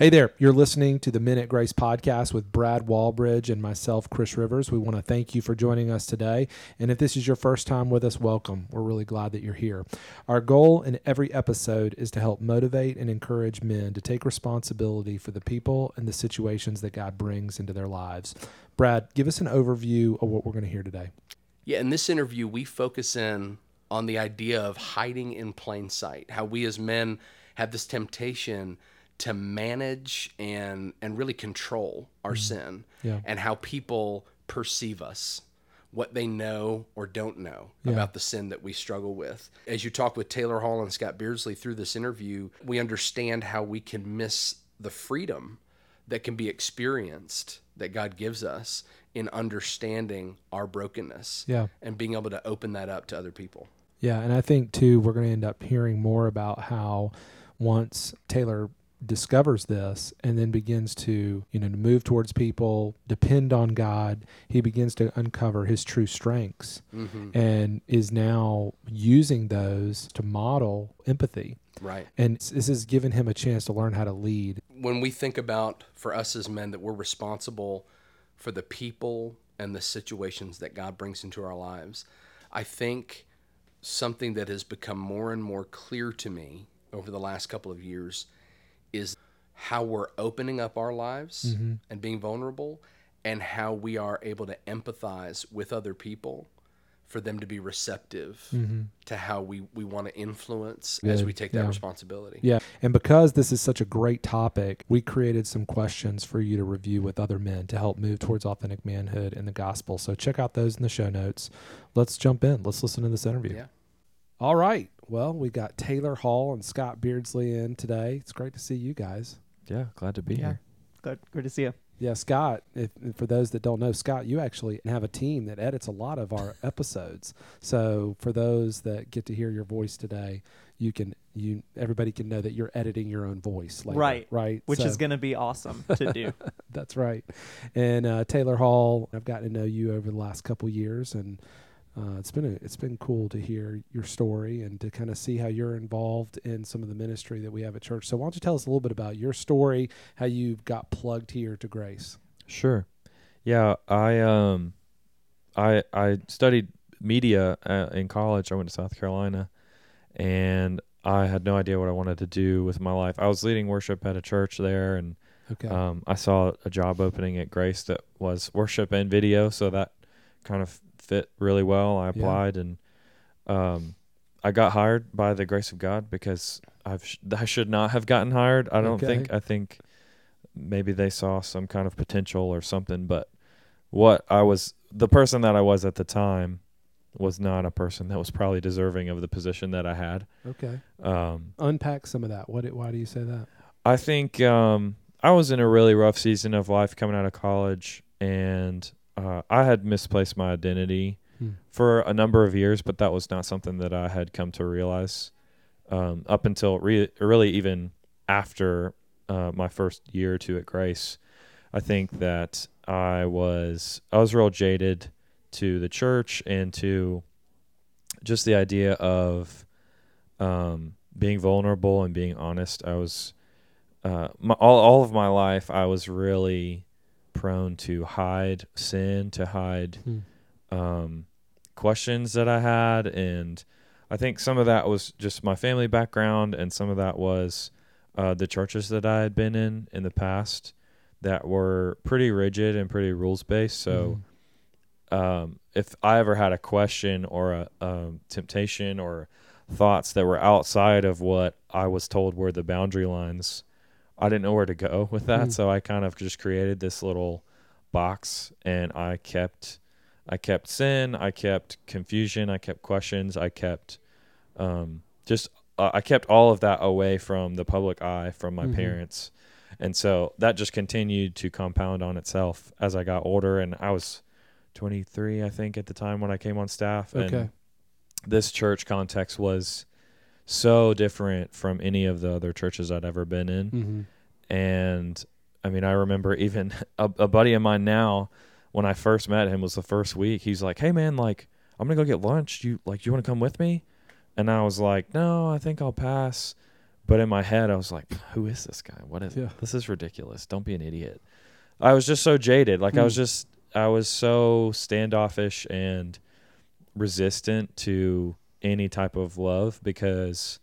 Hey there, you're listening to the Minute Grace podcast with Brad Walbridge and myself, Chris Rivers. We want to thank you for joining us today. And if this is your first time with us, welcome. We're really glad that you're here. Our goal in every episode is to help motivate and encourage men to take responsibility for the people and the situations that God brings into their lives. Brad, give us an overview of what we're going to hear today. Yeah, in this interview, we focus in on the idea of hiding in plain sight, how we as men have this temptation to manage and and really control our mm-hmm. sin yeah. and how people perceive us what they know or don't know yeah. about the sin that we struggle with. As you talk with Taylor Hall and Scott Beardsley through this interview, we understand how we can miss the freedom that can be experienced that God gives us in understanding our brokenness yeah. and being able to open that up to other people. Yeah, and I think too we're going to end up hearing more about how once Taylor discovers this and then begins to you know to move towards people depend on god he begins to uncover his true strengths mm-hmm. and is now using those to model empathy. Right. And this has given him a chance to learn how to lead. When we think about for us as men that we're responsible for the people and the situations that god brings into our lives i think something that has become more and more clear to me over the last couple of years how we're opening up our lives mm-hmm. and being vulnerable and how we are able to empathize with other people for them to be receptive mm-hmm. to how we, we want to influence yeah, as we take that yeah. responsibility. Yeah. And because this is such a great topic, we created some questions for you to review with other men to help move towards authentic manhood in the gospel. So check out those in the show notes. Let's jump in. Let's listen to this interview. Yeah. All right. Well, we got Taylor Hall and Scott Beardsley in today. It's great to see you guys. Yeah, glad to be yeah. here. Good, good to see you. Yeah, Scott. If, for those that don't know, Scott, you actually have a team that edits a lot of our episodes. So for those that get to hear your voice today, you can you everybody can know that you're editing your own voice later, right right which so. is going to be awesome to do that's right and uh, taylor hall i've gotten to know you over the last couple years and uh, it's been a, it's been cool to hear your story and to kind of see how you're involved in some of the ministry that we have at church. So why don't you tell us a little bit about your story, how you got plugged here to Grace? Sure. Yeah, I um, I I studied media uh, in college. I went to South Carolina, and I had no idea what I wanted to do with my life. I was leading worship at a church there, and okay. um, I saw a job opening at Grace that was worship and video, so that kind of fit really well. I applied yeah. and um, I got hired by the grace of God because I've sh- I should not have gotten hired. I don't okay. think I think maybe they saw some kind of potential or something, but what I was the person that I was at the time was not a person that was probably deserving of the position that I had. Okay. Um, Unpack some of that. What? Why do you say that? I think um, I was in a really rough season of life coming out of college, and uh, I had misplaced my identity hmm. for a number of years, but that was not something that I had come to realize um, up until re- really even after uh, my first year or two at Grace. I think that I was I was real jaded to the church and to just the idea of um, being vulnerable and being honest. I was uh, my, all all of my life I was really prone to hide sin, to hide hmm. um, questions that I had, and I think some of that was just my family background, and some of that was uh, the churches that I had been in in the past that were pretty rigid and pretty rules based. So, mm. um, if I ever had a question or a um, temptation or thoughts that were outside of what I was told were the boundary lines, I didn't know where to go with that, mm. so I kind of just created this little box and I kept I kept sin, I kept confusion, I kept questions, I kept um, just uh, I kept all of that away from the public eye from my mm-hmm. parents. And so that just continued to compound on itself as I got older and I was 23 I think at the time when I came on staff okay. and this church context was so different from any of the other churches I'd ever been in. Mm-hmm. And I mean, I remember even a, a, buddy of mine now, when I first met him, was the first week. He's like, "Hey, man, like, I'm gonna go get lunch. Do you like, you want to come with me?" And I was like, "No, I think I'll pass." But in my head, I was like, "Who is this guy? What is? Yeah. This is ridiculous. Don't be an idiot." I was just so jaded. Like I was Hmm. just, I was so standoffish and resistant to any type of love because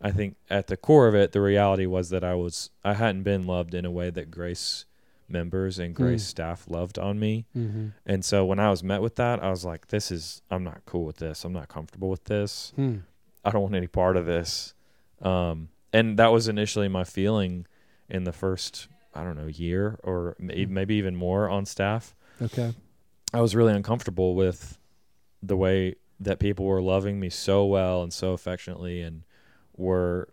I think at the core of it, the reality was that I was, I hadn't been loved in a way that Grace members and Grace Hmm. staff loved on me. Mm-hmm. And so when I was met with that, I was like, "This is, I'm not cool with this. I'm not comfortable with this." Hmm. I don't want any part of this. Um, and that was initially my feeling in the first, I don't know, year or Hmm. maybe even more on staff. Okay. I was really uncomfortable with the way that people were loving me so well and so affectionately and were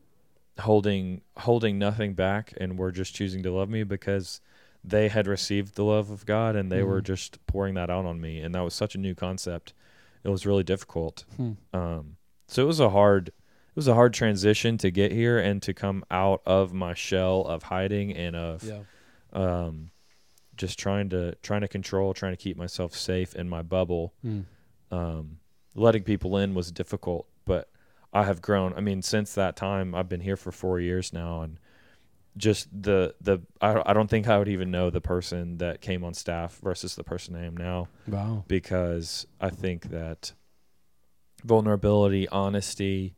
holding holding nothing back and were just choosing to love me because they had received the love of God and they were Mhm. just pouring that out on me and that was such a new concept. It was really difficult. Hmm. Um, so it was a hard, it was a hard transition to get here and to come out of my shell of hiding and of Yeah. um, just trying to trying to control, trying to keep myself safe in my bubble. Hmm. Um, letting people in was difficult, but I have grown. I mean, since that time, I've been here for four years now, and just the the I, I don't think I would even know the person that came on staff versus the person I am now Wow. because I think that vulnerability, honesty,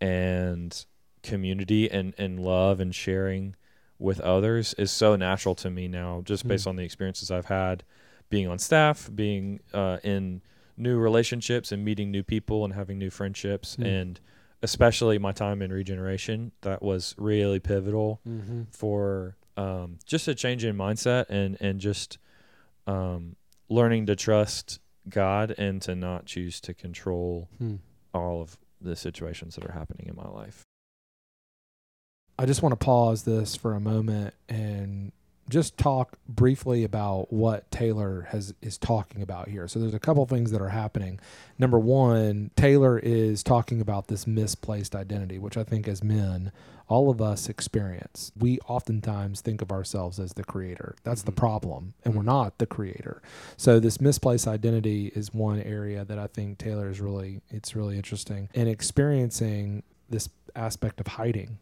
and community and, and love and sharing with others is so natural to me now, just based Hmm. on the experiences I've had being on staff, being uh, in new relationships and meeting new people and having new friendships, Hmm. and especially my time in regeneration. That was really pivotal Mm-hmm. for um, just a change in mindset and and just um, learning to trust God and to not choose to control Hmm. all of the situations that are happening in my life. I just want to pause this for a moment and just talk briefly about what Taylor has is talking about here. So there's a couple things that are happening. Number one, Taylor is talking about this misplaced identity, which I think as men, all of us experience. We oftentimes think of ourselves as the creator. That's the Mhm. problem, and we're not the creator. So this misplaced identity is one area that I think Taylor is really it's really interesting and experiencing this aspect of hiding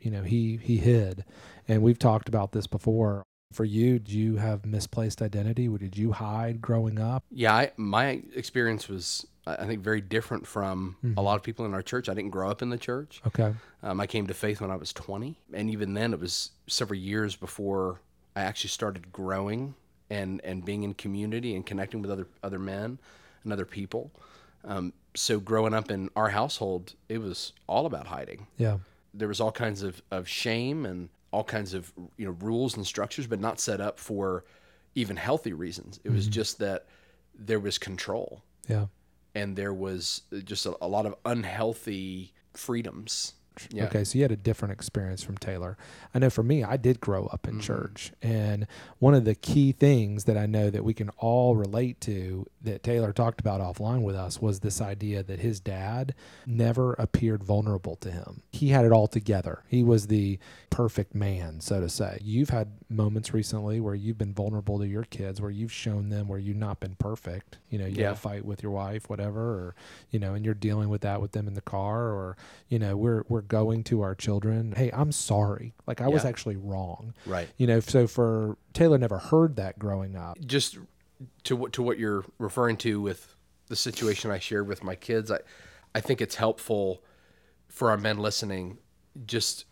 you know he he hid and we've talked about this before for you did you have misplaced identity Or did you hide growing up Yeah, I, my experience was, I think, very different from Mhm. a lot of people in our church. I didn't grow up in the church. okay Um, I came to faith when I was 20. And even then, it was several years before I actually started growing and, and being in community and connecting with other, other men and other people. Um, so, growing up in our household, it was all about hiding. yeah There was all kinds of, of shame and all kinds of you know rules and structures, but not set up for even healthy reasons. It was mm-hmm. just that there was control yeah and there was just a, a lot of unhealthy freedoms. Yeah. Okay, so you had a different experience from Taylor. I know for me, I did grow up in mm-hmm. church. And one of the key things that I know that we can all relate to that Taylor talked about offline with us was this idea that his dad never appeared vulnerable to him. He had it all together. He was the perfect man, so to say. You've had moments recently where you've been vulnerable to your kids, where you've shown them where you've not been perfect. You know, you Yeah. had a fight with your wife, whatever, or you know, and you're dealing with that with them in the car, or you know, we're we're going to our children. Hey, I'm sorry. Like I was actually wrong. Right. You know, so for Taylor never heard that growing up. Just to what to what you're referring to with the situation I shared with my kids, I I think it's helpful for our men listening. Just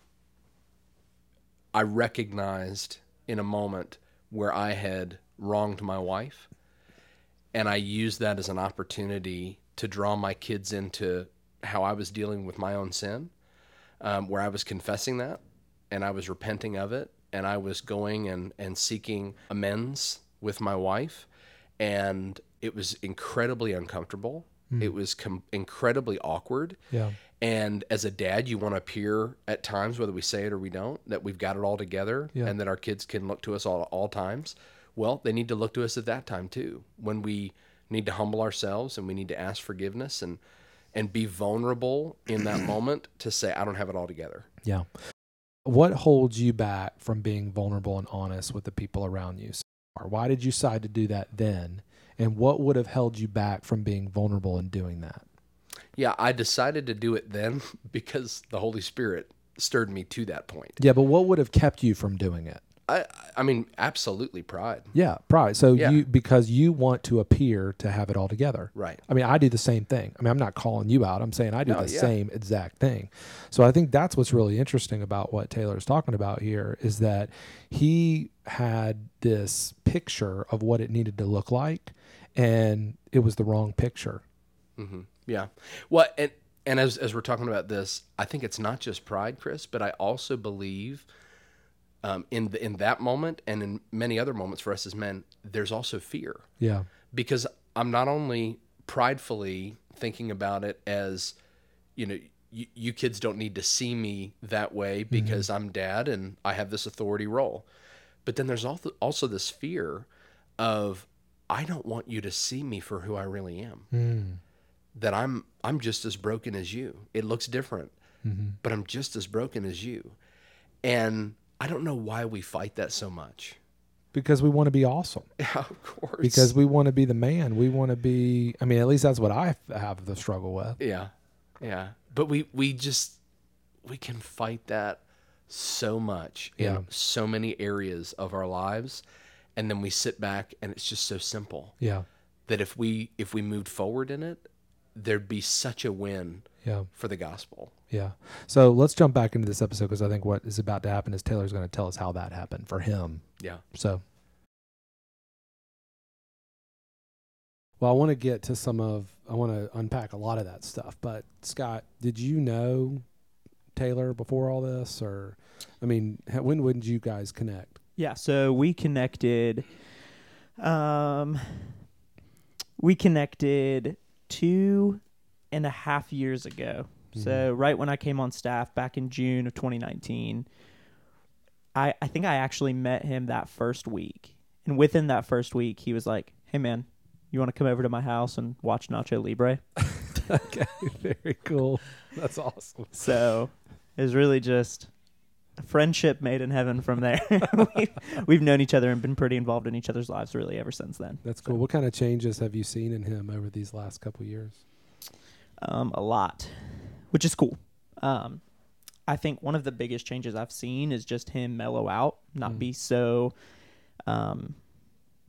I recognized in a moment where I had wronged my wife, and I used that as an opportunity to draw my kids into how I was dealing with my own sin, um, where I was confessing that and I was repenting of it and I was going and, and seeking amends with my wife. And it was incredibly uncomfortable. It was com- incredibly awkward. Yeah. And as a dad, you want to appear at times, whether we say it or we don't, that we've got it all together Yeah. and that our kids can look to us all, all times. Well, they need to look to us at that time too, when we need to humble ourselves and we need to ask forgiveness and and be vulnerable in that moment to say, I don't have it all together. Yeah. What holds you back from being vulnerable and honest with the people around you? Or why did you decide to do that then? And what would have held you back from being vulnerable and doing that? Yeah, I decided to do it then because the Holy Spirit stirred me to that point. Yeah, but what would have kept you from doing it? I I mean, absolutely pride. Yeah, pride. So Yeah. you because you want to appear to have it all together. Right. I mean, I do the same thing. I mean, I'm not calling you out. I'm saying I do No, the yeah. same exact thing. So I think that's what's really interesting about what Taylor's talking about here is that he had this picture of what it needed to look like, and it was the wrong picture. hmm Yeah. Well, and and as as we're talking about this, I think it's not just pride, Chris, but I also believe um, in the, in that moment and in many other moments for us as men, there's also fear Yeah. because I'm not only pridefully thinking about it as, you know, you, you kids don't need to see me that way because I'm dad and I have this authority role. But then there's also, also this fear of, I don't want you to see me for who I really am. Mm. That I'm I'm just as broken as you. It looks different, Mm-hmm. but I'm just as broken as you. And I don't know why we fight that so much. Because we want to be awesome. Yeah, of course. Because we want to be the man. We want to be. I mean, at least that's what I have the struggle with. Yeah. Yeah. But we we just we can fight that so much in Yeah. so many areas of our lives and then we sit back and it's just so simple Yeah. that if we if we moved forward in it there'd be such a win Yeah. for the gospel. Yeah. So let's jump back into this episode because I think what is about to happen is Taylor's going to tell us how that happened for him. Yeah. So, well, I want to get to some of, I want to unpack a lot of that stuff. But Scott, did you know Taylor before all this? Or, I mean, when would you guys connect? Yeah, so we connected um we connected two and a half years ago. Mm-hmm. So right when I came on staff back in June of 2019, I I think I actually met him that first week. And within that first week, he was like, "Hey man, you want to come over to my house and watch Nacho Libre?" okay. Very cool. That's awesome. So it was really just friendship made in heaven from there. we've, we've known each other and been pretty involved in each other's lives really ever since then. That's cool. What kind of changes have you seen in him over these last couple years? Um, a lot, which is cool. Um, I think one of the biggest changes I've seen is just him mellow out, not Mm. be so. Um,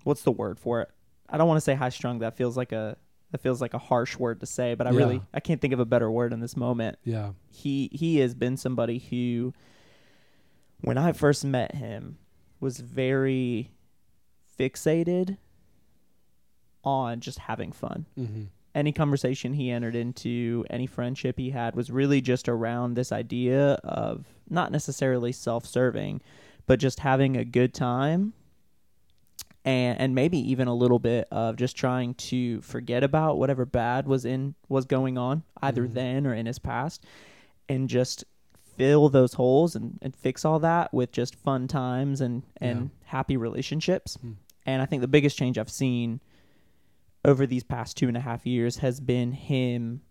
what's the word for it? I don't want to say high strung. That feels like a that feels like a harsh word to say, but I Yeah. really I can't think of a better word in this moment. Yeah. he he has been somebody who when I first met him was very fixated on just having fun. Mm-hmm. Any conversation he entered into, any friendship he had was really just around this idea of not necessarily self-serving, but just having a good time and and maybe even a little bit of just trying to forget about whatever bad was in was going on either Mhm. then or in his past and just fill those holes and, and fix all that with just fun times and and happy relationships Hmm. and i think the biggest change i've seen over these past two and a half years has been him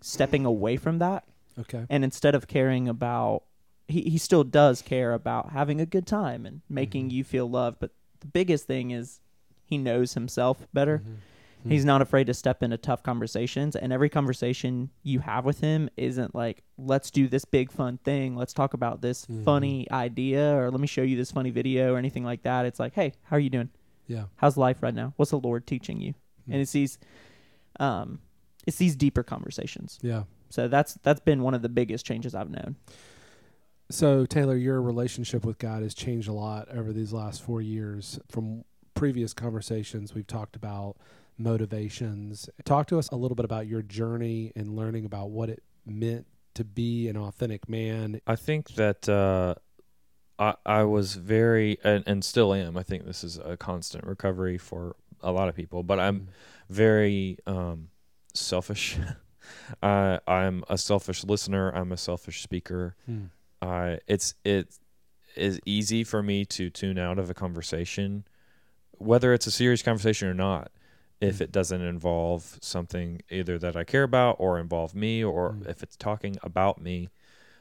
stepping away from that Okay. and instead of caring about he, he still does care about having a good time and making Mhm. you feel loved but the biggest thing is he knows himself better Mhm. he's not afraid to step into tough conversations and every conversation you have with him isn't like let's do this big fun thing let's talk about this Mhm. funny idea or let me show you this funny video or anything like that it's like hey how are you doing Yeah. how's life right now what's the lord teaching you Hmm. and it's these um it's these deeper conversations Yeah. so that's that's been one of the biggest changes i've known So, Taylor, your relationship with God has changed a lot over these last four years. From previous conversations, we've talked about motivations. Talk to us a little bit about your journey and learning about what it meant to be an authentic man. I think that uh, I I was very and, and still am. I think this is a constant recovery for a lot of people, but I'm very um, selfish. I I'm a selfish listener. I'm a selfish speaker. Hmm. I it's it is easy for me to tune out of a conversation, whether it's a serious conversation or not, if Mm. it doesn't involve something either that I care about or involve me, or Mm. if it's talking about me,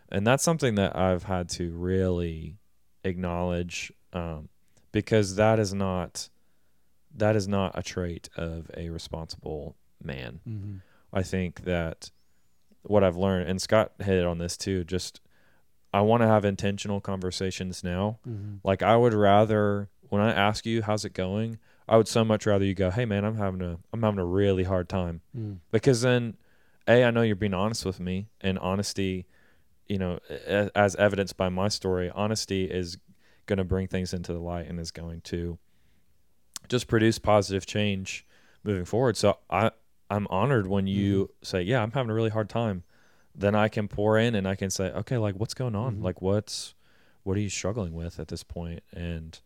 and that's something that I've had to really acknowledge, um, because that is not that is not a trait of a responsible man. Mm-hmm. I think that what I've learned, and Scott hit on this too, just I want to have intentional conversations now. Mm-hmm. Like I would rather when I ask you how's it going, I would so much rather you go, "Hey man, I'm having a I'm having a really hard time." Mm. Because then A, I know you're being honest with me, and honesty, you know, as evidenced by my story, honesty is going to bring things into the light and is going to just produce positive change moving forward. So I I'm honored when you say, "Yeah, I'm having a really hard time." Then I can pour in and I can say, "Okay, like what's going on? Mhm. Like what's what are you struggling with at this point?" And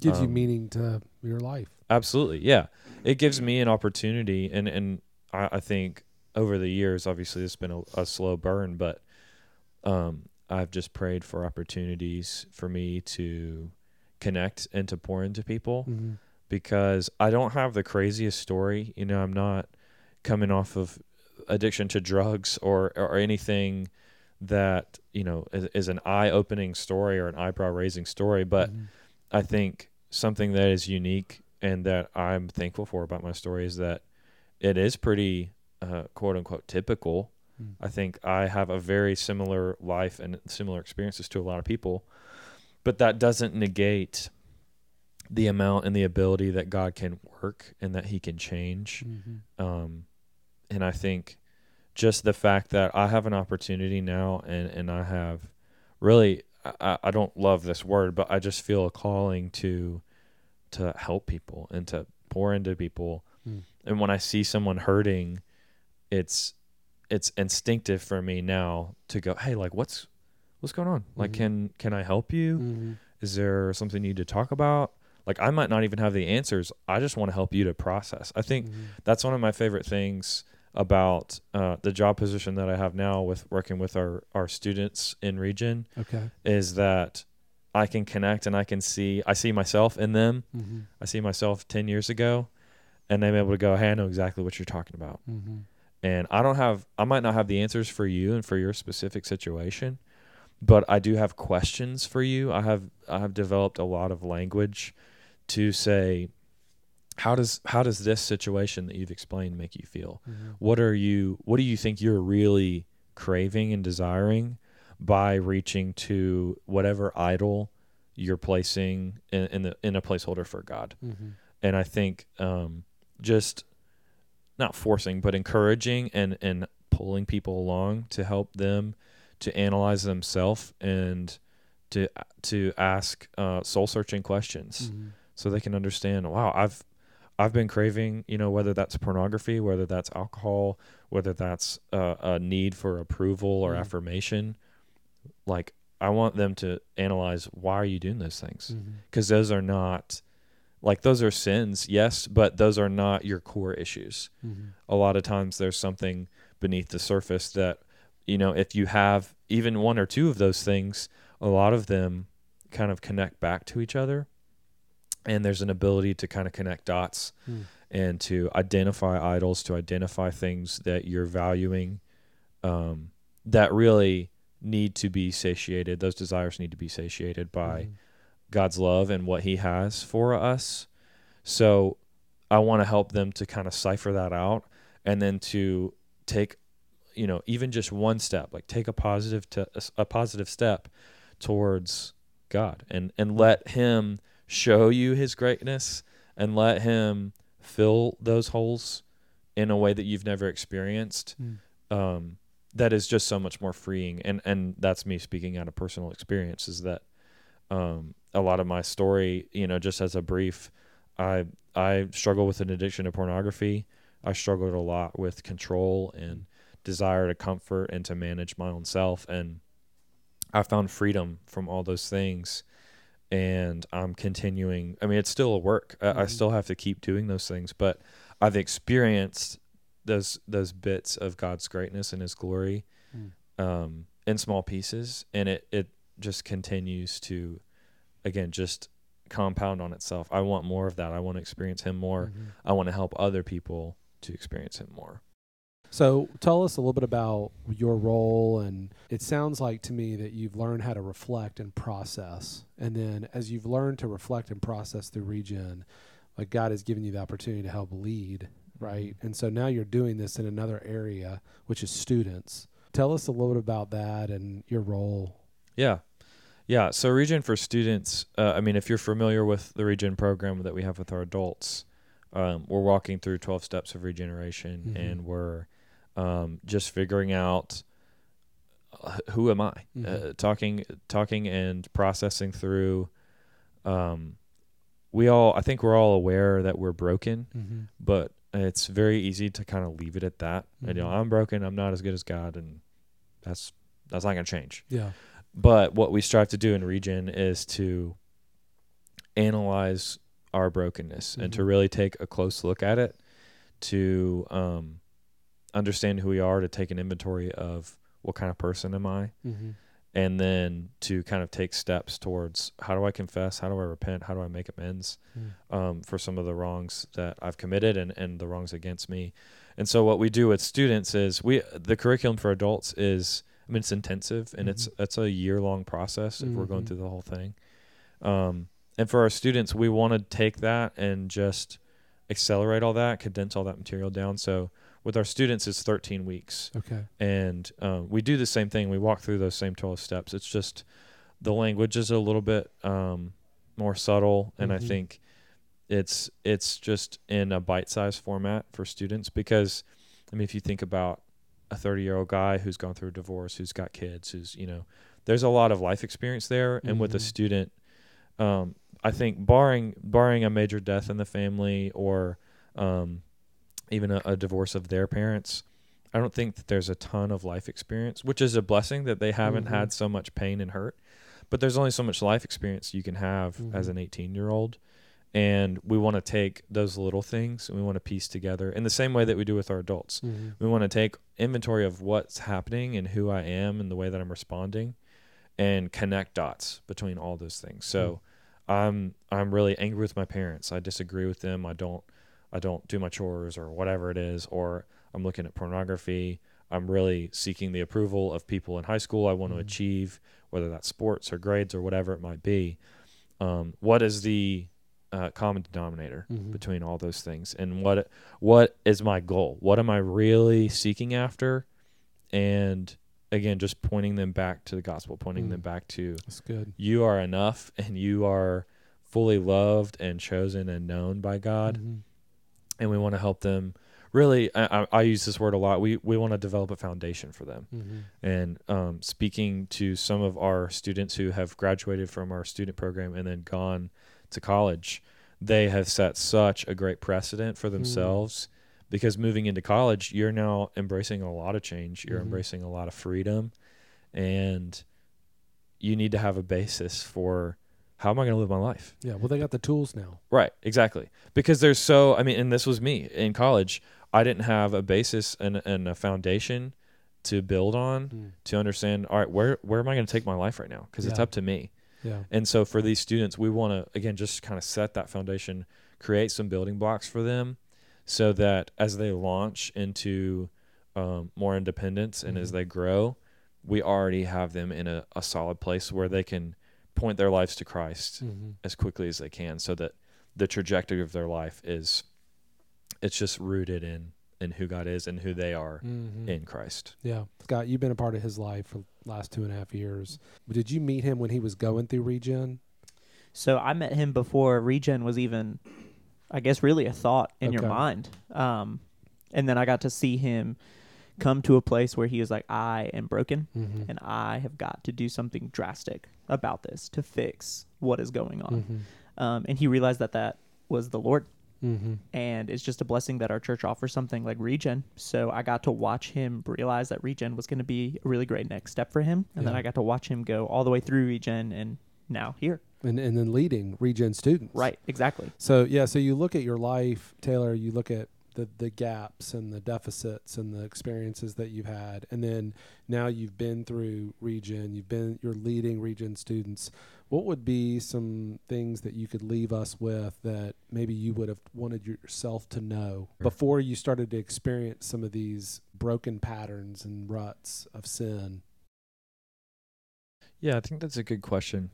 Gives you Um, meaning to your life. Absolutely, yeah. It gives me an opportunity, and and I, I think over the years, obviously, it's been a, a slow burn, but um, I've just prayed for opportunities for me to connect and to pour into people Mm-hmm. because I don't have the craziest story. You know, I'm not coming off of addiction to drugs or or anything that you know is, is an eye-opening story or an eyebrow-raising story, but Mm-hmm. I think something that is unique and that I'm thankful for about my story is that it is pretty uh, quote unquote typical. Mm. I think I have a very similar life and similar experiences to a lot of people, but that doesn't negate the amount and the ability that God can work and that He can change. Mm-hmm. Um, and I think just the fact that I have an opportunity now and, and I have really, I, I don't love this word, but I just feel a calling to, to help people and to pour into people. Mm. And when I see someone hurting, it's, it's instinctive for me now to go, Hey, like what's, what's going on? Like, Mhm. can, can I help you? Mm-hmm. Is there something you need to talk about? Like I might not even have the answers. I just want to help you to process. I think Mm-hmm. that's one of my favorite things about uh, the job position that I have now with working with our, our students in regen Okay. is that I can connect and I can see I see myself in them. Mm-hmm. I see myself ten years ago and I'm able to go, Hey, I know exactly what you're talking about. Mm-hmm. And I don't have I might not have the answers for you and for your specific situation, but I do have questions for you. I have I have developed a lot of language to say how does how does this situation that you've explained make you feel? Mm-hmm. What are you what do you think you're really craving and desiring by reaching to whatever idol you're placing in, in the in a placeholder for God? Mm-hmm. and I think um, just not forcing, but encouraging and and pulling people along to help them to analyze themselves and to to ask uh, soul searching questions Mm-hmm. so they can understand. Wow, I've I've been craving, you know, whether that's pornography, whether that's alcohol, whether that's uh, a need for approval or Mhm. affirmation. Like I want them to analyze why are you doing those things Mm-hmm. because those are not like those are sins yes but those are not your core issues Mm-hmm. a lot of times there's something beneath the surface that you know if you have even one or two of those things a lot of them kind of connect back to each other and there's an ability to kind of connect dots Mm. and to identify idols to identify things that you're valuing um, that really need to be satiated those desires need to be satiated by Mm-hmm. God's love and what He has for us. So I want to help them to kind of cipher that out and then to take, you know, even just one step, like take a positive to a positive step towards God and and let Him show you His greatness and let Him fill those holes in a way that you've never experienced. Mm. Um, that is just so much more freeing, and and that's me speaking out of personal experience. Is that um, a lot of my story, you know, just as a brief, I I struggle with an addiction to pornography. I struggled a lot with control and desire to comfort and to manage my own self, and I found freedom from all those things. And I'm continuing. I mean, it's still a work. I, I Mhm. still have to keep doing those things, but I've experienced those those bits of God's greatness and His glory Mm. um, in small pieces, and it it just continues to, again, just compound on itself. I want more of that. I want to experience Him more. Mhm. I want to help other people to experience Him more. So tell us a little bit about your role, and it sounds like to me that you've learned how to reflect and process, and then as you've learned to reflect and process through regen, like God has given you the opportunity to help lead, right? And so now you're doing this in another area, which is students. Tell us a little bit about that and your role. Yeah. Yeah. So, Regen for students, uh, I mean, if you're familiar with the Regen program that we have with our adults, um, we're walking through 12 steps of regeneration Mhm. and we're um, just figuring out uh, who am I? Mhm. Uh, talking, talking and processing through. Um, we all, I think we're all aware that we're broken, Mm-hmm. but it's very easy to kind of leave it at that. And, you know, Mhm. I'm broken. I'm not as good as God, and that's that's not going to change. Yeah. But what we strive to do in Regen is to analyze our brokenness and to Mhm. really take a close look at it, to um, understand who we are, to take an inventory of what kind of person am I, Mm-hmm. And then to kind of take steps towards how do I confess, how do I repent, how do I make amends Mm. um, for some of the wrongs that I've committed and, and the wrongs against me. And so what we do with students is we the curriculum for adults is I mean it's intensive and it's it's a year long process if we're going Mhm. through the whole thing. Um, and for our students, we want to take that and just accelerate all that, condense all that material down. So with our students, it's 13 weeks Okay. and um, we do the same thing. We walk through those same 12 steps. It's just the language is a little bit um, more subtle, and I Mhm. think it's it's just in a bite-sized format for students because I mean, if you think about a 30-year-old guy who's gone through a divorce, who's got kids, who's you know, there's a lot of life experience there, and with a Mhm. student, um, I think barring barring a major death in the family or um, even a, a divorce of their parents, I don't think that there's a ton of life experience, which is a blessing that they haven't Mhm. had so much pain and hurt. But there's only so much life experience you can have as Mhm. an 18 year old. And we want to take those little things and we want to piece together in the same way that we do with our adults. Mm-hmm. We want to take inventory of what's happening and who I am and the way that I'm responding and connect dots between all those things. So I'm I'm really angry with my parents. I disagree with them. I don't I don't do my chores or whatever it is or I'm looking at pornography. I'm really seeking the approval of people in high school I want to Mhm. achieve, whether that's sports or grades or whatever it might be. Um, what is the uh, common denominator Mhm. between all those things, and what what is my goal? What am I really seeking after? And again, just pointing them back to the gospel, pointing Mm. them back to That's good. you are enough, and you are fully loved and chosen and known by God Mhm. And we want to help them. Really I, I- use this word a lot. We we want to develop a foundation for them. Mhm. and um, speaking to some of our students who have graduated from our student program and then gone to college they have set such a great precedent for themselves because moving into college you're now embracing a lot of change. You're Mhm. embracing a lot of freedom and you need to have a basis for how am i going to live my life Yeah. Well, they got the tools now. Right, exactly. Because there's so I mean, and this was me in college. I didn't have a basis and, and a foundation to build on Mm. to understand. All right, where where am I going to take my life right now? Because it's up to me. Yeah. And so for these students, we want to again just kind of set that foundation, create some building blocks for them, so that as they launch into um, more independence and as Mhm. they grow, we already have them in a, a solid place where they can point their lives to Christ Mm-hmm. as quickly as they can so that the trajectory of their life is it's just rooted in in who God is and who they are Mm-hmm. in Christ. Yeah. Scott, you've been a part of his life for the last two and a half years. Did you meet him when he was going through regen? So I met him before regen was even, I guess, really a thought in your mind. Um, and then I got to see him come to a place where he was like, "I am broken, Mm-hmm. and I have got to do something drastic about this to fix what is going on." Mm-hmm. Um, and he realized that that was the Lord, Mm-hmm. and it's just a blessing that our church offers something like regen. So I got to watch him realize that regen was going to be a really great next step for him, and then I got to watch him go all the way through regen, and now here. And and then leading regen students. Right, exactly. So yeah, so you look at your life, Taylor. You look at the the gaps and the deficits and the experiences that you've had, and then now you've been through Regen. You've been you're leading Regen students. What would be some things that you could leave us with that maybe you would have wanted yourself to know before you started to experience some of these broken patterns and ruts of sin? Yeah, I think that's a good question.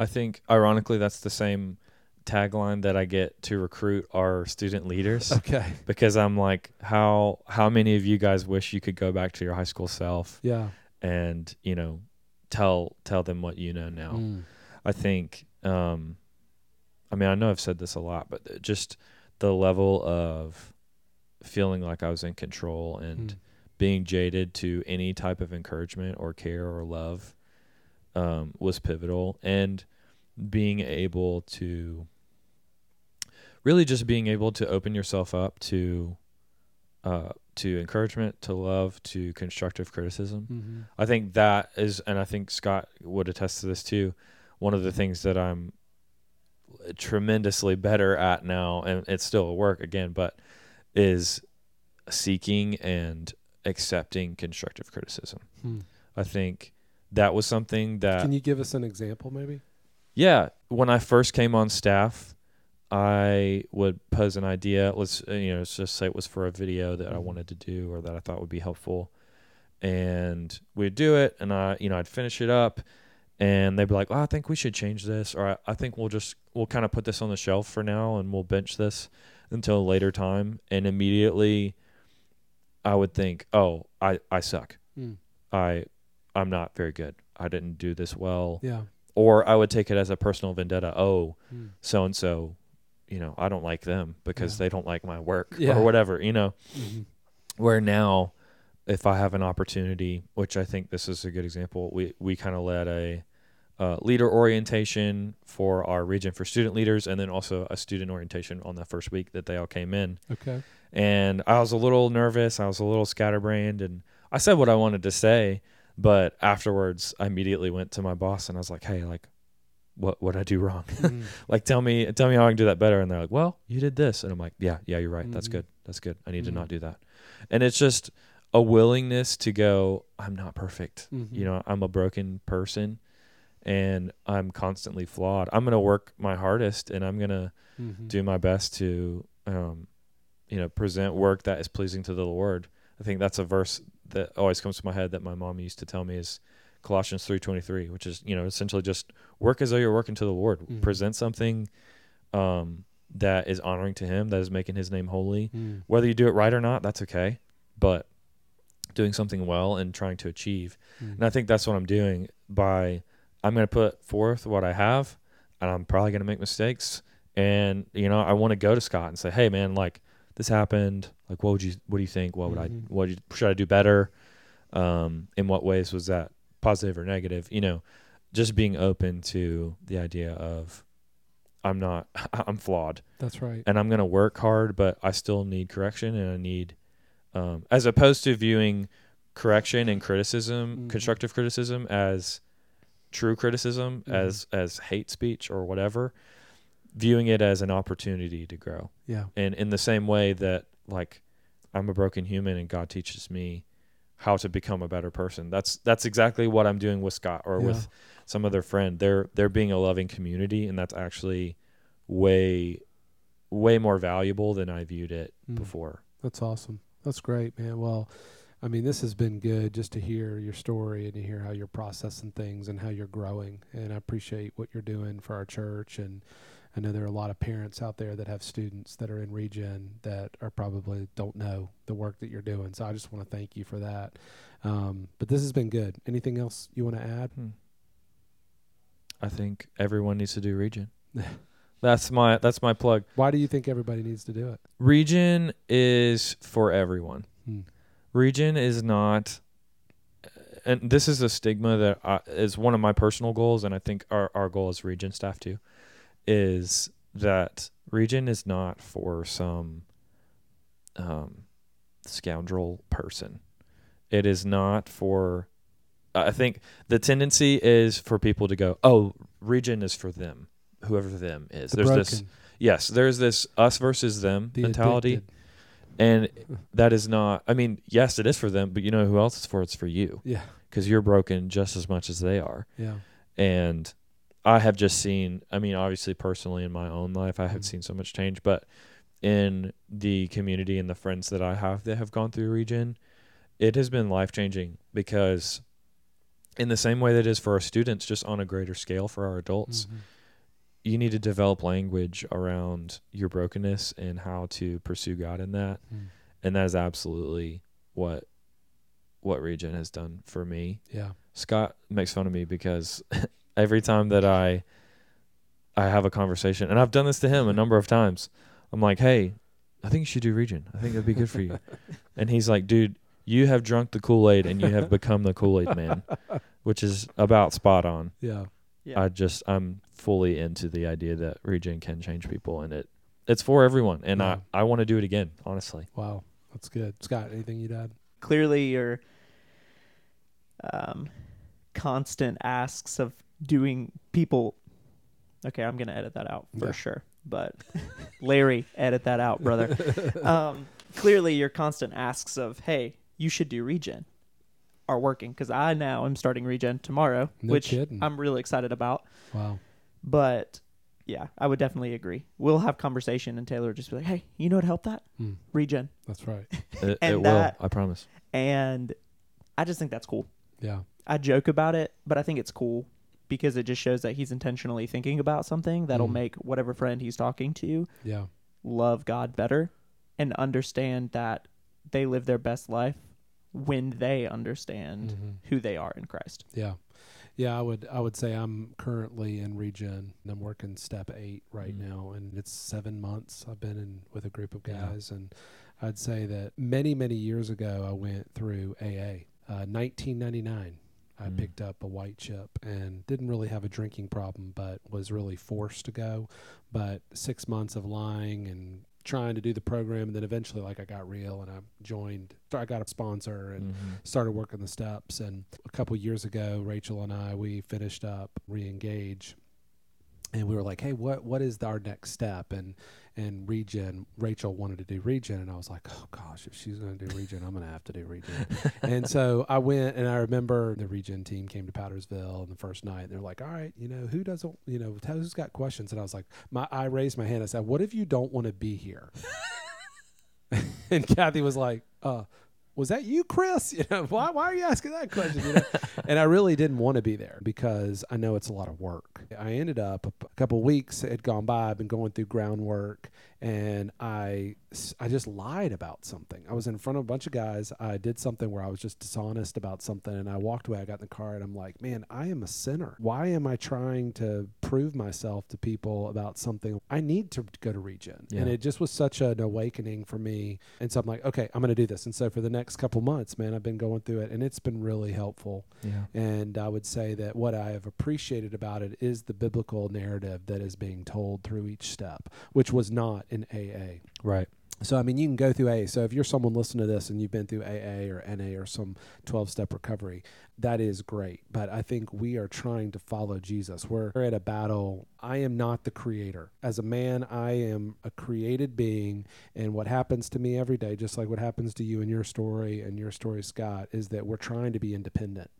I think ironically that's the same tagline that I get to recruit our student leaders Okay. because I'm like how how many of you guys wish you could go back to your high school self Yeah. and, you know, tell tell them what you know now. Mm. I think um I mean I know I've said this a lot, but just the level of feeling like I was in control and Mm. being jaded to any type of encouragement or care or love um, was pivotal and being able to really just being able to open yourself up to uh, to encouragement to love to constructive criticism Mhm. I think that is, and I think Scott would attest to this too. One of the things that I'm tremendously better at now, and it's still a work again, but is seeking and accepting constructive criticism. Hmm. I think that was something that Can you give us an example, maybe? yeah, when I first came on staff, I would pose an idea. Let's uh, you know, let's just say it was for a video that I Mhm. wanted to do or that I thought would be helpful, and we'd do it, and I you know I'd finish it up, and they'd be like, "Oh, I think we should change this," or "I, I think we'll just we'll kind of put this on the shelf for now, and we'll bench this until a later time." And immediately, I would think, "Oh, I I suck. Mm. I I'm not very good. I didn't do this well." Yeah. or I would take it as a personal vendetta. Oh, so and so, you know, I don't like them because Yeah. they don't like my work Yeah. or whatever, you know. Mhm. Where now, if I have an opportunity, which I think this is a good example, we we kind of led a uh, leader orientation for our regen for student leaders, and then also a student orientation on the first week that they all came in. Okay. And I was a little nervous. I was a little scatterbrained, and I said what I wanted to say. But afterwards, I immediately went to my boss and I was like, "Hey, like, what what I do wrong? Mm. like, tell me tell me how I can do that better." And they're like, "Well, you did this," and I'm like, "Yeah, yeah, you're right. That's Mhm. good. That's good. I need to Mhm. not do that." And it's just a willingness to go. I'm not perfect. Mhm. You know, I'm a broken person, and I'm constantly flawed. I'm gonna work my hardest, and I'm gonna Mhm. do my best to um, you know present work that is pleasing to the lord i think that's a verse that always comes to my head that my mom used to tell me is colossians 3.23 which is you know essentially just work as though you're working to the lord Mhm. present something um, that is honoring to him that is making his name holy Mm. whether you do it right or not that's okay but doing something well and trying to achieve Mm. and I think that's what I'm doing by I'm going to put forth what I have and I'm probably going to make mistakes and you know I want to go to Scott and say, "Hey man, like this happened. Like what would you what do you think? What would Mhm. I what should I do better? Um in what ways was that positive or negative? You know, just being open to the idea of I'm not I'm flawed That's right. and I'm going to work hard, but I still need correction and I need, um, as opposed to viewing correction and criticism, Mhm. constructive criticism as true criticism, Mhm. as as hate speech or whatever, viewing it as an opportunity to grow. Yeah. And in the same way that like I'm a broken human and God teaches me how to become a better person. That's that's exactly what I'm doing with Scott or Yeah. with some other friend. They're they're being a loving community and that's actually way way more valuable than I viewed it Mm. before. That's awesome. That's great, man. Well, I mean, this has been good just to hear your story and to hear how you're processing things and how you're growing. And I appreciate what you're doing for our church. And I know there are a lot of parents out there that have students that are in regen that are probably don't know the work that you're doing. So I just want to thank you for that. Um, but this has been good. Anything else you want to add? Hmm. I think everyone needs to do regen. that's my that's my plug. Why do you think everybody needs to do it? Regen is for everyone. Hmm. Regen is not, and this is a stigma that I, is one of my personal goals, and I think our our goal as regen staff too, is that regen is not for some um, scoundrel person. It is not for. I think the tendency is for people to go, "Oh, regen is for them, whoever them is." The There's broken, this, yes, there's this us versus them the mentality. addicted. And that is not, I mean, yes, it is for them, but you know who else it's for? It's for you Yeah. because you're broken just as much as they are. Yeah. And I have just seen, I mean, obviously, personally in my own life, I have Mhm. seen so much change, but in the community and the friends that I have that have gone through Regen, it has been life changing because, in the same way that it is for our students, just on a greater scale for our adults, Mhm. you need to develop language around your brokenness and how to pursue God in that Mm. and that is absolutely what what Regen has done for me. Yeah. Scott makes fun of me because every time that I I have a conversation, and I've done this to him a number of times, I'm like, "Hey, I think you should do Regen. I think that'd be good for you." and he's like, "Dude, you have drunk the Kool Aid and you have become the Kool Aid man," which is about spot on. Yeah. Yeah. I just I'm fully into the idea that Regen can change people, and it it's for everyone, and Yeah. I I want to do it again. Honestly, Wow. That's good. Scott, anything you'd add? Clearly, your um, constant asks of doing people. Okay, I'm gonna edit that out for Yeah. sure. But Larry, edit that out, brother. um, clearly, your constant asks of, "Hey, you should do regen," are working because I now am starting regen tomorrow, No which kidding. I'm really excited about. Wow. But yeah, I would definitely agree. We'll have conversation, and Taylor would just be like, "Hey, you know what helped that Hmm. regen?" That's right. it, And it will. that- I promise. And I just think that's cool. Yeah. I joke about it, but I think it's cool because it just shows that he's intentionally thinking about something that'll Mm. make whatever friend he's talking to Yeah. love God better and understand that they live their best life when they understand Mhm. who they are in Christ. Yeah. Yeah, I would I would say I'm currently in regen and I'm working step 8 right Mm. now and it's 7 months I've been in with a group of Yeah. guys and I'd say that many many years ago I went through AA. Uh, 1999 I Mm. picked up a white chip and didn't really have a drinking problem but was really forced to go but 6 months of lying and trying to do the program and then eventually like I got real and I joined I got a sponsor and Mhm. started working the steps and a couple years ago rachel and i we finished up re-engage and we were like hey what what is our next step? And and regen rachel wanted to do regen and i was like oh gosh if she's going to do regen i'm going to have to do regen. And so i went and i remember the regen team came to powdersville on the first night they're like all right you know who doesn't you know who's got questions? And i was like my i raised my hand i said what if you don't want to be here? And kathy was like uh was that you, Chris? You know, why, why are you asking that question? You know? and I really didn't want to be there because I know it's a lot of work. I ended up a couple of weeks had gone by. I've been going through groundwork, and I, I just lied about something. I was in front of a bunch of guys. I did something where I was just dishonest about something, and I walked away. I got in the car, and I'm like, man, I am a sinner. Why am I trying to prove myself to people about something? I need to go to Regen, and it just was such an awakening for me. And so I'm like, okay, I'm going to do this. And so for the next couple months, man, I've been going through it, and it's been really helpful. Yeah. And I would say that what I have appreciated about it is the biblical narrative that is being told through each step, which was not in AA. Right. So, I mean, you can go through AA. So, if you're someone listening to this and you've been through AA or NA or some 12 step recovery, that is great. But I think we are trying to follow Jesus. We're at a battle. I am not the creator. As a man, I am a created being. And what happens to me every day, just like what happens to you in your story and your story, Scott, is that we're trying to be independent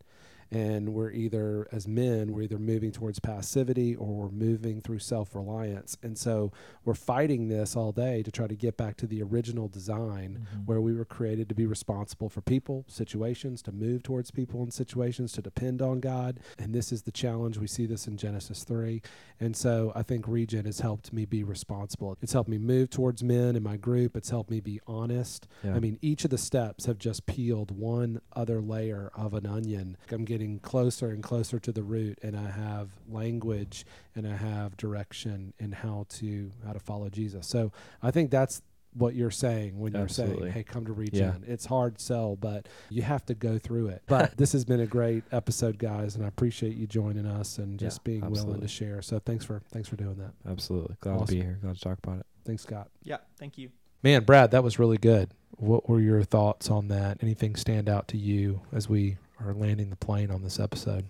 and we're either as men we're either moving towards passivity or we're moving through self-reliance. And so we're fighting this all day to try to get back to the original design Mhm. where we were created to be responsible for people situations to move towards people and situations to depend on god. And this is the challenge. We see this in genesis 3 and so i think regen has helped me be responsible. It's helped me move towards men in my group. It's helped me be honest. Yeah. I mean, each of the steps have just peeled one other layer of an onion. I'm getting closer and closer to the root, and I have language and I have direction in how to how to follow Jesus. So I think that's what you're saying when you're Absolutely. saying, "Hey, come to Regen." It's hard sell, but you have to go through it. But this has been a great episode, guys, and I appreciate you joining us and just Yeah, being willing to share. So thanks for thanks for doing that. Absolutely. Glad to be here. Glad to talk about it. Thanks, Scott. Yeah, thank you. Man, Brad, that was really good. What were your thoughts on that? Anything stand out to you as we are landing the plane on this episode?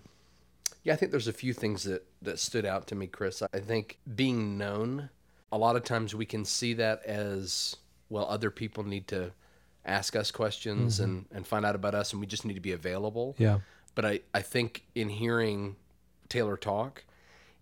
Yeah, I think there's a few things that, that stood out to me, Chris. I think being known, a lot of times we can see that as, well, other people need to ask us questions mm-hmm. and, and find out about us, and we just need to be available. Yeah. But I, I think in hearing Taylor talk,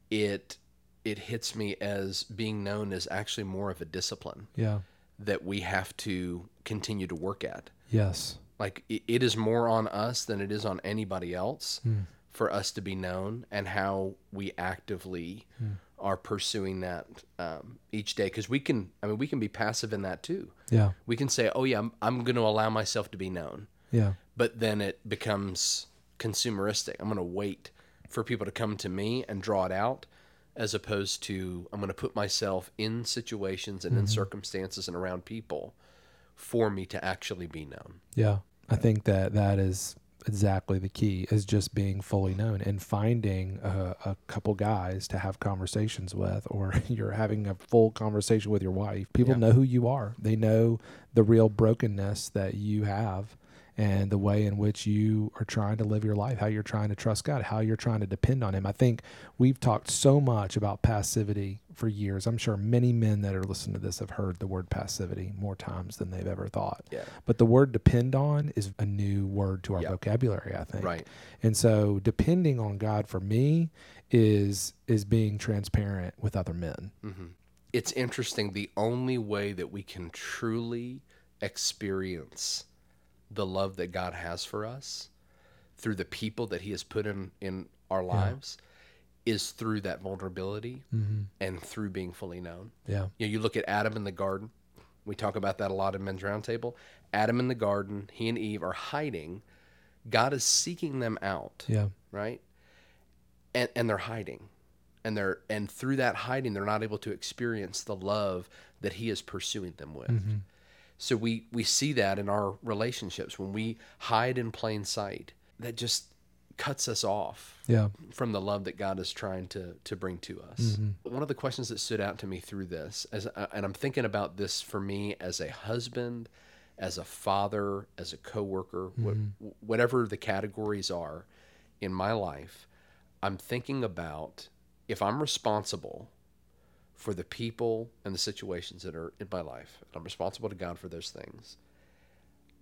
it it hits me as being known is actually more of a discipline Yeah. that we have to continue to work at. Yes. Like it, it is more on us than it is on anybody else Hmm. for us to be known and how we actively Hmm. are pursuing that um, each day. Because we can, I mean, we can be passive in that too. Yeah. We can say, "Oh yeah, I'm, I'm going to allow myself to be known," Yeah. but then it becomes consumeristic. I'm going to wait for people to come to me and draw it out as opposed to I'm going to put myself in situations and in circumstances and around people for me to actually be known. Yeah. I think that that is exactly the key is just being fully known and finding a, a couple guys to have conversations with or you're having a full conversation with your wife. People Yeah. know who you are. They know the real brokenness that you have and the way in which you are trying to live your life how you're trying to trust god how you're trying to depend on him i think we've talked so much about passivity for years i'm sure many men that are listening to this have heard the word passivity more times than they've ever thought Yeah. but the word depend on is a new word to our Yeah. vocabulary, I think. Right. And so depending on God for me is is being transparent with other men. hmm It's interesting. The only way that we can truly experience the love that God has for us through the people that He has put in in our lives is through that vulnerability Mm-hmm. and through being fully known. Yeah. You know, you look at Adam in the garden. We talk about that a lot in Men's Roundtable. Adam in the garden, he and Eve are hiding. God is seeking them out Yeah. right? And and they're hiding. And they're and through that hiding they're not able to experience the love that he is pursuing them with. Mm-hmm. So we we see that in our relationships when we hide in plain sight. That just cuts us off Yeah. from the love that God is trying to to bring to us. Mm-hmm. One of the questions that stood out to me through this, as uh, and I'm thinking about this for me as a husband, as a father, as a coworker, Mm-hmm. wh- whatever the categories are in my life, I'm thinking about if I'm responsible for the people and the situations that are in my life, and I'm responsible to God for those things.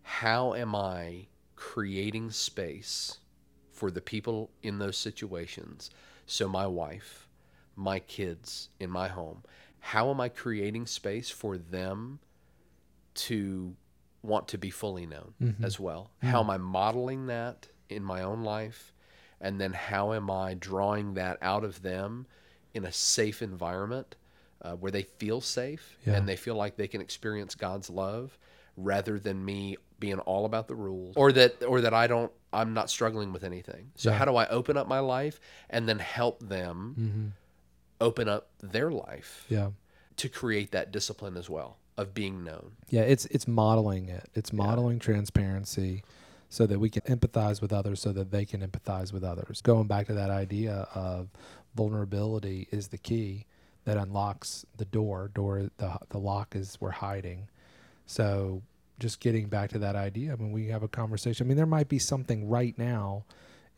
How am I creating space for the people in those situations? So, my wife, my kids in my home, how am I creating space for them to want to be fully known mm-hmm. as well? Mm-hmm. How am I modeling that in my own life? And then how am I drawing that out of them in a safe environment uh, where they feel safe Yeah. and they feel like they can experience God's love rather than me being all about the rules or that or that I don't I'm not struggling with anything. So Yeah. how do I open up my life and then help them Mm-hmm. open up their life Yeah. to create that discipline as well of being known. Yeah, it's it's modeling it. It's modeling transparency so that we can empathize with others so that they can empathize with others. Going back to that idea of vulnerability is the key that unlocks the door. Door the the lock is we're hiding. So just getting back to that idea, I mean we have a conversation. I mean there might be something right now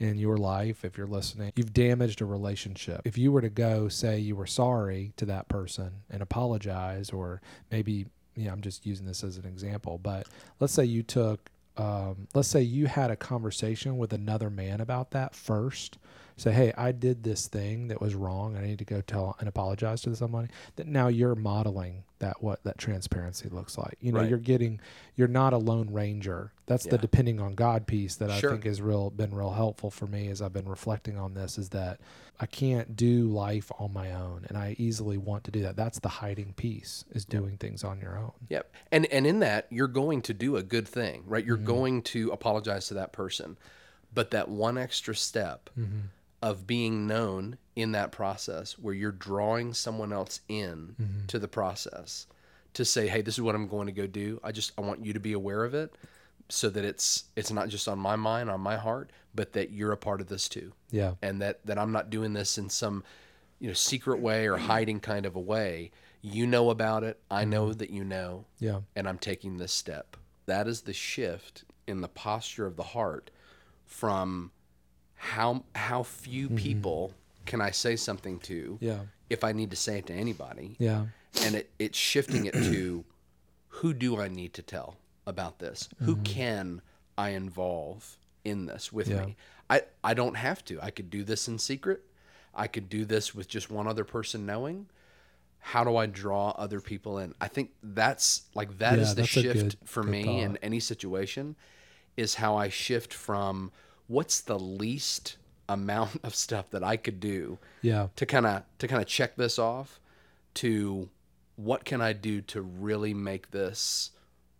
in your life if you're listening you've damaged a relationship if you were to go say you were sorry to that person and apologize or maybe yeah i'm just using this as an example but let's say you took um, let's say you had a conversation with another man about that first say hey i did this thing that was wrong i need to go tell and apologize to somebody that now you're modeling that what that transparency looks like you know Right. you're getting you're not a lone ranger that's the depending on god piece that Sure. i think has real been real helpful for me as i've been reflecting on this is that i can't do life on my own and i easily want to do that that's the hiding piece is doing things on your own Yep. And and in that you're going to do a good thing, right? You're mm-hmm. going to apologize to that person. But that one extra step mm-hmm. Of being known in that process where you're drawing someone else in mm-hmm. to the process to say, "Hey, this is what I'm going to go do. I just I want you to be aware of it." So that it's it's not just on my mind, on my heart, but that you're a part of this too yeah and that that I'm not doing this in some you know secret way or hiding kind of a way. You know about it. I know mm-hmm. that you know, yeah and I'm taking this step. That is the shift in the posture of the heart from how how few mm-hmm. people can I say something to yeah if I need to say it to anybody, yeah and it, it's shifting it to who do I need to tell about this? Who mm-hmm. can I involve in this with Yeah. me? I, I don't have to. I could do this in secret. I could do this with just one other person knowing. How do I draw other people in? I think that's like that is Yeah, the shift good- for good me in any situation is how I shift from what's the least amount of stuff that I could do yeah to kind of to kind of check this off to what can I do to really make this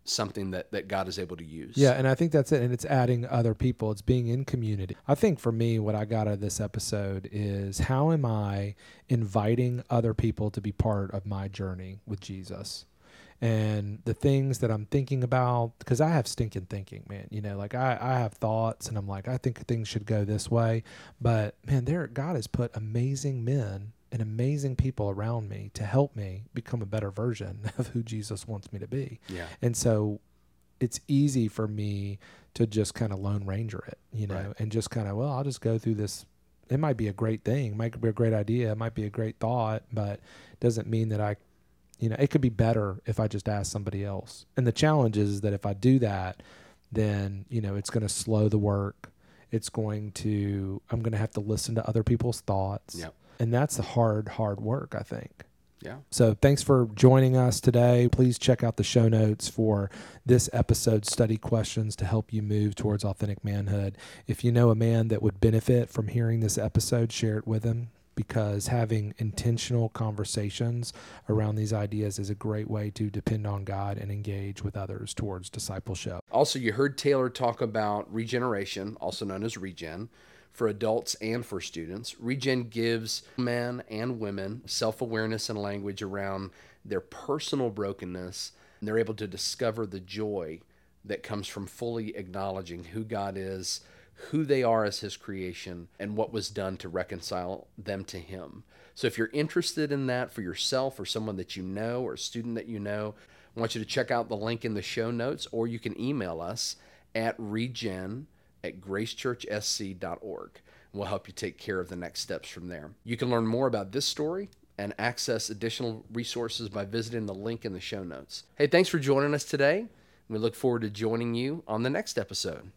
something that, that God is able to use. Yeah, and I think that's it. And it's adding other people. It's being in community. I think for me, what I got out of this episode is how am I inviting other people to be part of my journey with Jesus? And the things that I'm thinking about, because I have stinking thinking, man. You know, like I, I have thoughts and I'm like, I think things should go this way. But man, there God has put amazing men and amazing people around me to help me become a better version of who Jesus wants me to be. Yeah. And so it's easy for me to just kind of lone ranger it, you know, Right. and just kind of, well, I'll just go through this. It might be a great thing, might be a great idea, it might be a great thought, but it doesn't mean that I, you know, it could be better if I just ask somebody else. And the challenge is that if I do that, then, you know, it's going to slow the work. It's going to, I'm going to have to listen to other people's thoughts. Yep. And that's the hard, hard work, I think. Yeah. So thanks for joining us today. Please check out the show notes for this episode study questions to help you move towards authentic manhood. If you know a man that would benefit from hearing this episode, share it with him because having intentional conversations around these ideas is a great way to depend on God and engage with others towards discipleship. Also, you heard Taylor talk about regeneration, also known as regen, for adults and for students. Regen gives men and women self awareness and language around their personal brokenness, and they're able to discover the joy that comes from fully acknowledging who God is, who they are as His creation, and what was done to reconcile them to Him. So, if you're interested in that for yourself or someone that you know or a student that you know, I want you to check out the link in the show notes, or you can email us at regen at gracechurchsc.org. We'll help you take care of the next steps from there. You can learn more about this story and access additional resources by visiting the link in the show notes. Hey, thanks for joining us today. We look forward to joining you on the next episode.